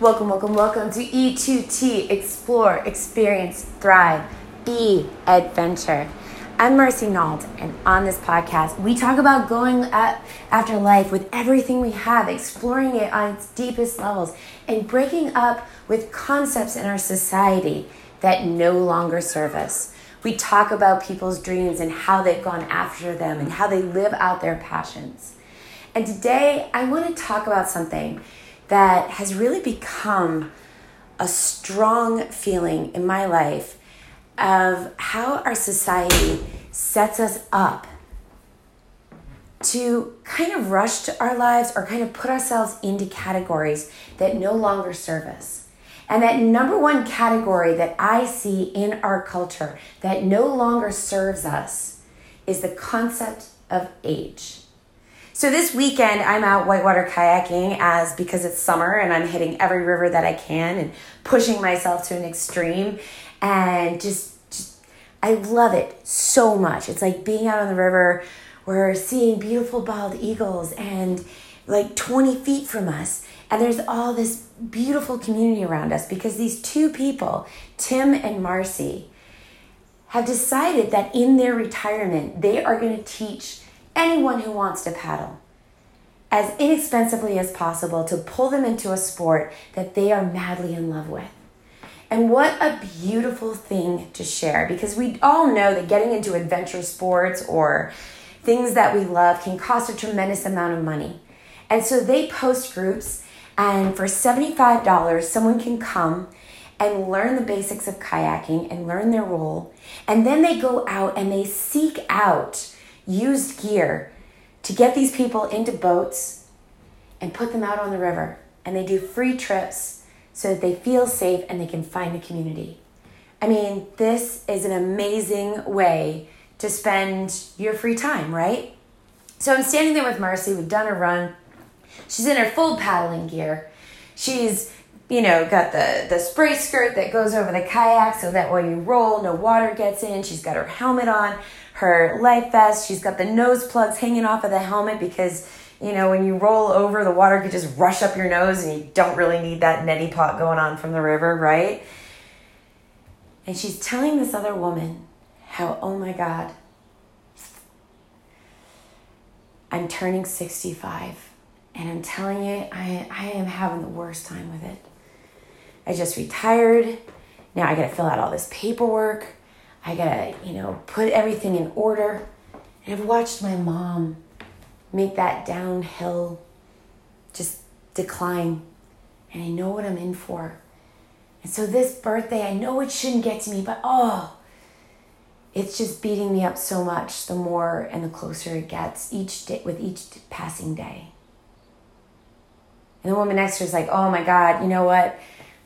Welcome, welcome, welcome to E2T Explore, Experience, Thrive, Be Adventure. I'm Marci Nault, and on this podcast, we talk about going at, after life with everything we have, exploring it on its deepest levels, and breaking up with concepts in our society that no longer serve us. We talk about people's dreams and how they've gone after them and how they live out their passions. And today, I want to talk about something that has really become a strong feeling in my life of how our society sets us up to kind of rush to our lives or kind of put ourselves into categories that no longer serve us. And that number one category that I see in our culture that no longer serves us is the concept of age. So this weekend I'm out whitewater kayaking as because it's summer and I'm hitting every river that I can and pushing myself to an extreme and just I love it so much. It's like being out on the river, we're seeing beautiful bald eagles and like 20 feet from us. And there's all this beautiful community around us because these two people, Tim and Marcy, have decided that in their retirement, they are going to teach anyone who wants to paddle as inexpensively as possible to pull them into a sport that they are madly in love with. And what a beautiful thing to share because we all know that getting into adventure sports or things that we love can cost a tremendous amount of money. And so they post groups, and for $75, someone can come and learn the basics of kayaking and learn their role. And then they go out and they seek out used gear to get these people into boats and put them out on the river. And they do free trips so that they feel safe and they can find a community. I mean, this is an amazing way to spend your free time, right? So I'm standing there with Marcy. We've done a run. She's in her full paddling gear. She's, you know, got the, the spray skirt that goes over the kayak so that when you roll, no water gets in. She's got her helmet on, her life vest. She's got the nose plugs hanging off of the helmet because you know, when you roll over, the water could just rush up your nose and you don't really need that neti pot going on from the river, right? And she's telling this other woman how, oh my God, I'm turning 65 and I'm telling you, I, I am having the worst time with it. I just retired. Now I gotta fill out all this paperwork. I gotta, you know, put everything in order. And I've watched my mom make that downhill just decline. And I know what I'm in for. And so this birthday, I know it shouldn't get to me, but oh, it's just beating me up so much the more and the closer it gets each day with each passing day. And the woman next to her is like, oh my God, you know what?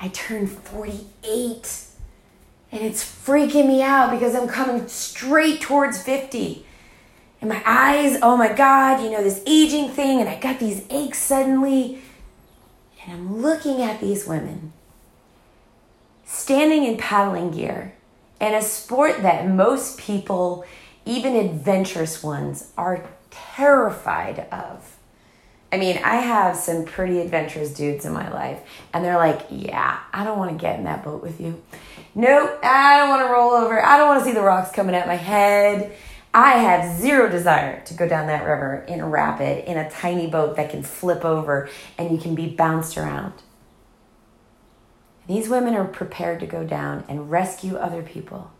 I turned 48 and it's freaking me out because I'm coming straight towards 50 and my eyes, oh my God, you know, this aging thing, and I got these aches suddenly. And I'm looking at these women standing in paddling gear in a sport that most people, even adventurous ones, are terrified of. I mean, I have some pretty adventurous dudes in my life, and they're like, Yeah, I don't want to get in that boat with you. Nope, I don't want to roll over. I don't want to see the rocks coming at my head. I have zero desire to go down that river in a rapid in a tiny boat that can flip over and you can be bounced around. These women are prepared to go down and rescue other people.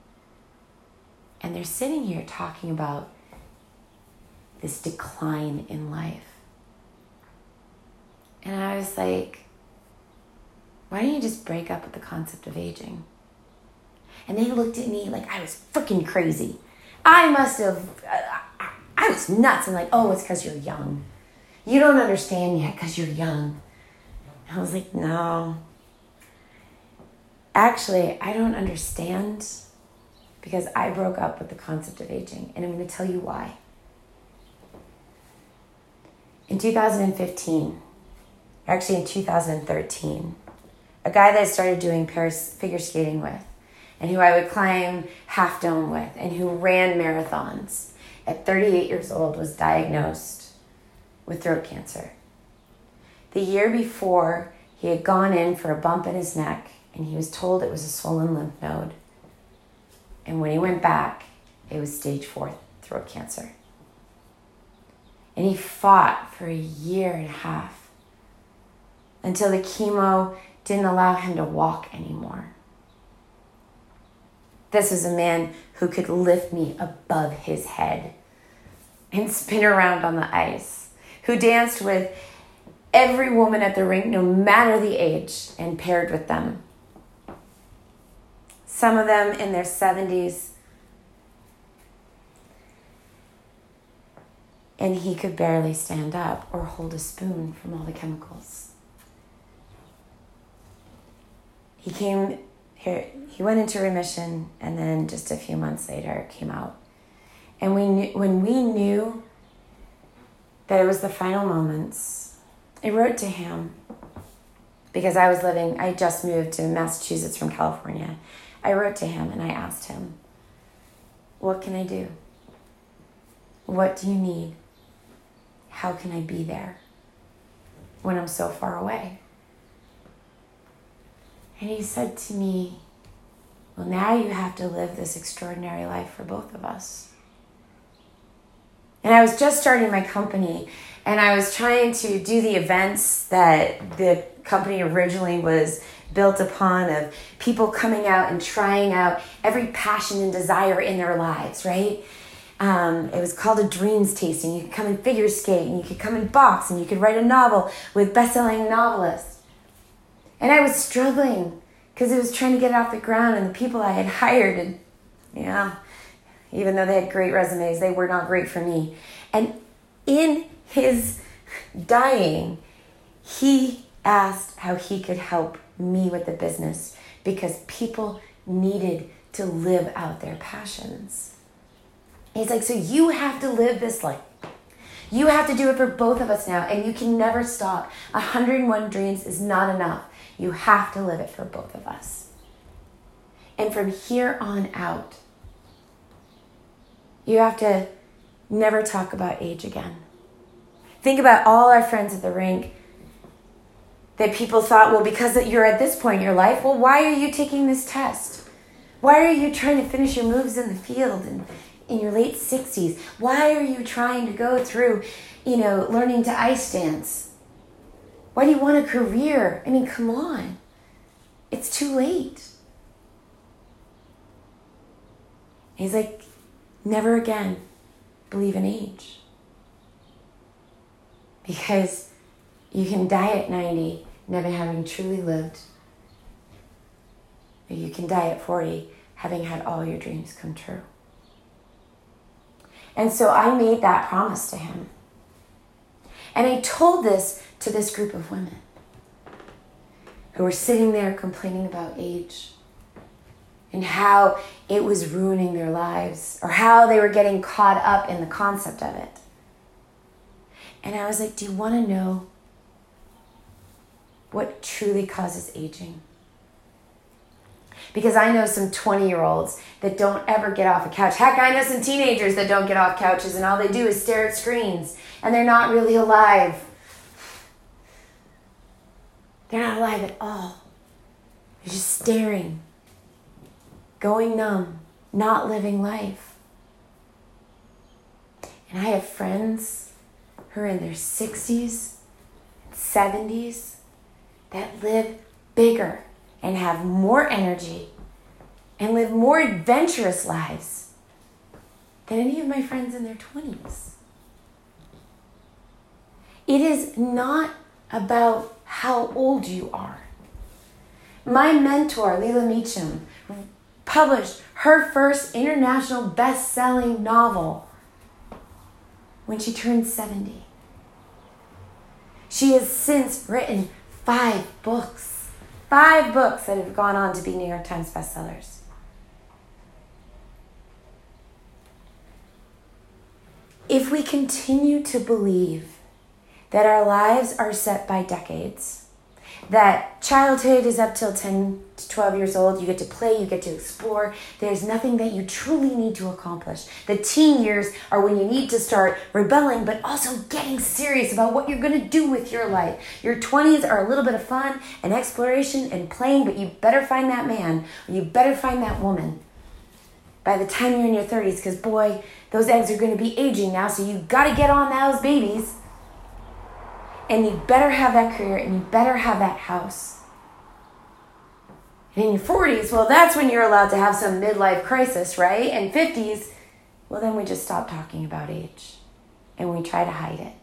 And they're sitting here talking about this decline in life. And I was like, why don't you just break up with the concept of aging? And they looked at me like I was freaking crazy. I must have, uh, I was nuts. And like, oh, it's because you're young. You don't understand yet because you're young. And I was like, no. Actually, I don't understand because I broke up with the concept of aging. And I'm going to tell you why. In 2015, actually in 2013, a guy that I started doing pairs figure skating with and who I would climb Half Dome with and who ran marathons at 38 years old was diagnosed with throat cancer. The year before He had gone in for a bump in his neck and he was told it was a swollen lymph node. And when he went back, it was stage four throat cancer. And he fought for a year and a half until the chemo didn't allow him to walk anymore. This was a man who could lift me above his head and spin around on the ice, who danced with every woman at the rink, no matter the age, and paired with them. Some of them in their 70s. And he could barely stand up or hold a spoon from all the chemicals. He came here, he went into remission, and then just a few months later came out. And we knew, when we knew that it was the final moments, I wrote to him because I was living, I just moved to Massachusetts from California. I wrote to him and I asked him, What can I do? What do you need? How can I be there when I'm so far away? And he said to me, Well, now you have to live this extraordinary life for both of us. And I was just starting my company and I was trying to do the events that the company originally was built upon of people coming out and trying out every passion and desire in their lives, right? Um, it was called a dreams tasting. You could come and figure skate, and you could come and box, and you could write a novel with best-selling novelists. And I was struggling because it was trying to get off the ground, and the people I had hired, and yeah, even though they had great resumes, they were not great for me. And in his dying, he asked how he could help me with the business because people needed to live out their passions. He's like, so you have to live this life. You have to do it for both of us now, and you can never stop. 101 dreams is not enough. You have to live it for both of us. And from here on out, you have to never talk about age again. Think about all our friends at the rink that people thought, well, because you're at this point in your life, well, why are you taking this test? Why are you trying to finish your moves in the field and in your late 60s? Why are you trying to go through, you know, learning to ice dance? Why do you want a career? I mean, come on. It's too late. He's like, never again believe in age. Because you can die at 90 never having truly lived. Or you can die at 40 having had all your dreams come true. And so I made that promise to him. And I told this to this group of women who were sitting there complaining about age and how it was ruining their lives or how they were getting caught up in the concept of it. And I was like, Do you want to know what truly causes aging. Because I know some 20 year olds that don't ever get off a couch. Heck, I know some teenagers that don't get off couches and all they do is stare at screens and they're not really alive. They're not alive at all. They're just staring, going numb, not living life. And I have friends who are in their 60s, 70s, that live bigger and have more energy and live more adventurous lives than any of my friends in their 20s. It is not about how old you are. My mentor, Leila Meacham, published her first international best selling novel when she turned 70. She has since written five books. Five books that have gone on to be New York Times bestsellers. If we continue to believe that our lives are set by decades, that childhood is up till 10 to 12 years old. You get to play, you get to explore. There's nothing that you truly need to accomplish. The teen years are when you need to start rebelling, but also getting serious about what you're going to do with your life. Your 20s are a little bit of fun and exploration and playing, but you better find that man or you better find that woman by the time you're in your 30s, because boy, those eggs are going to be aging now, so you got to get on those babies. And you better have that career and you better have that house. And in your 40s, well, that's when you're allowed to have some midlife crisis, right? And 50s, well, then we just stop talking about age and we try to hide it.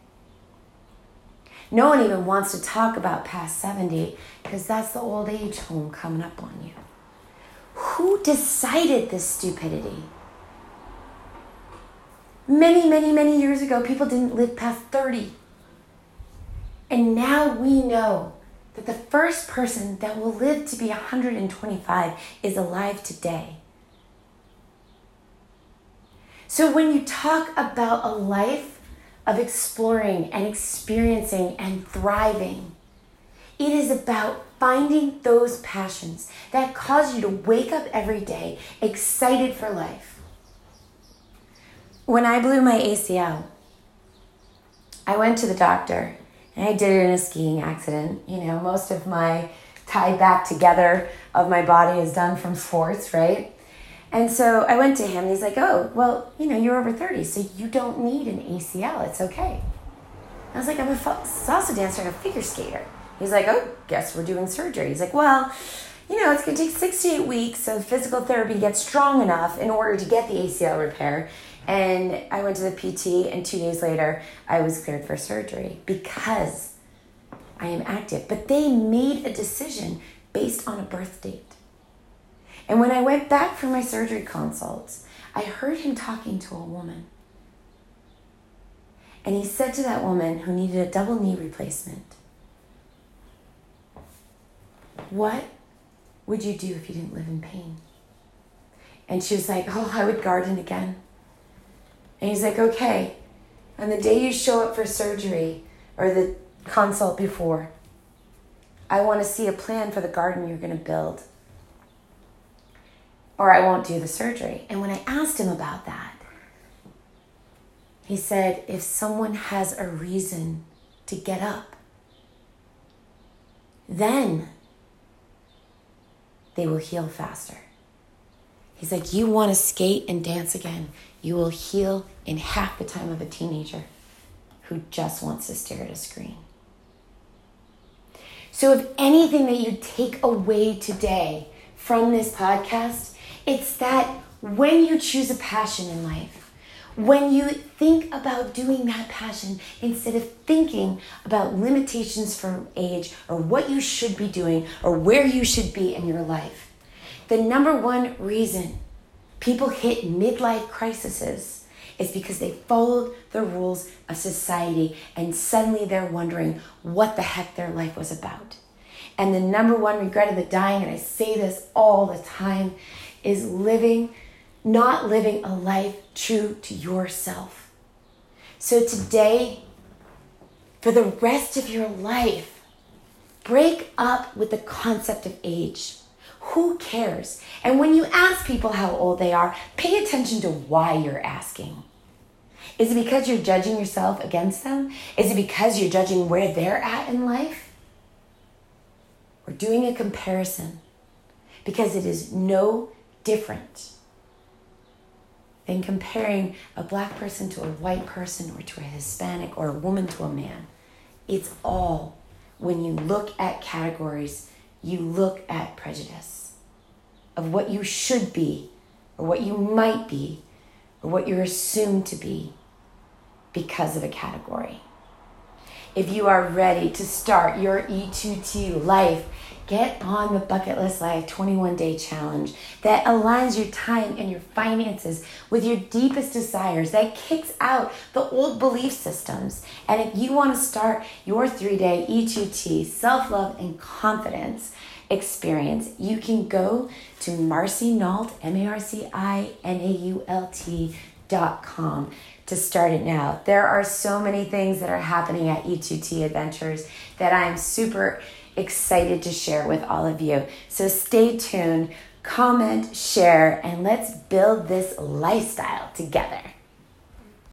No one even wants to talk about past 70 because that's the old age home coming up on you. Who decided this stupidity? Many, many, many years ago, people didn't live past 30. And now we know that the first person that will live to be 125 is alive today. So when you talk about a life of exploring and experiencing and thriving, it is about finding those passions that cause you to wake up every day excited for life. When I blew my ACL, I went to the doctor and I did it in a skiing accident. You know, most of my tie back together of my body is done from sports, right? And so I went to him and he's like, Oh, well, you know, you're over 30, so you don't need an ACL. It's okay. I was like, I'm a salsa dancer and a figure skater. He's like, Oh, guess we're doing surgery. He's like, Well, you know, it's going to take six to eight weeks of physical therapy to get strong enough in order to get the ACL repair. And I went to the PT, and two days later, I was cleared for surgery because I am active. But they made a decision based on a birth date. And when I went back for my surgery consults, I heard him talking to a woman. And he said to that woman who needed a double knee replacement, What would you do if you didn't live in pain? And she was like, Oh, I would garden again. And he's like, okay. on the day you show up for surgery or the consult before, I want to see a plan for the garden you're going to build. Or I won't do the surgery. And when I asked him about that, he said, if someone has a reason to get up, then they will heal faster. He's like, You want to skate and dance again you will heal in half the time of a teenager who just wants to stare at a screen. So, if anything that you take away today from this podcast, it's that when you choose a passion in life, when you think about doing that passion instead of thinking about limitations from age or what you should be doing or where you should be in your life, the number one reason people hit midlife crises is because they followed the rules of society and suddenly they're wondering what the heck their life was about. And the number one regret of the dying, and I say this all the time, is living, not living a life true to yourself. So today, for the rest of your life, break up with the concept of age. Who cares? And when you ask people how old they are, pay attention to why you're asking. Is it because you're judging yourself against them? Is it because you're judging where they're at in life? We're doing a comparison because it is no different than comparing a black person to a white person or to a Hispanic or a woman to a man. It's all when you look at categories you look at prejudice of what you should be, or what you might be, or what you're assumed to be because of a category. If you are ready to start your E2T life Get on the Bucket List Life 21 Day Challenge that aligns your time and your finances with your deepest desires, that kicks out the old belief systems. And if you want to start your three day E2T self love and confidence experience, you can go to Marci Nault, M A R C I N A U L T dot com to start it now. There are so many things that are happening at E2T Adventures that I'm super excited to share with all of you. So stay tuned, comment, share, and let's build this lifestyle together.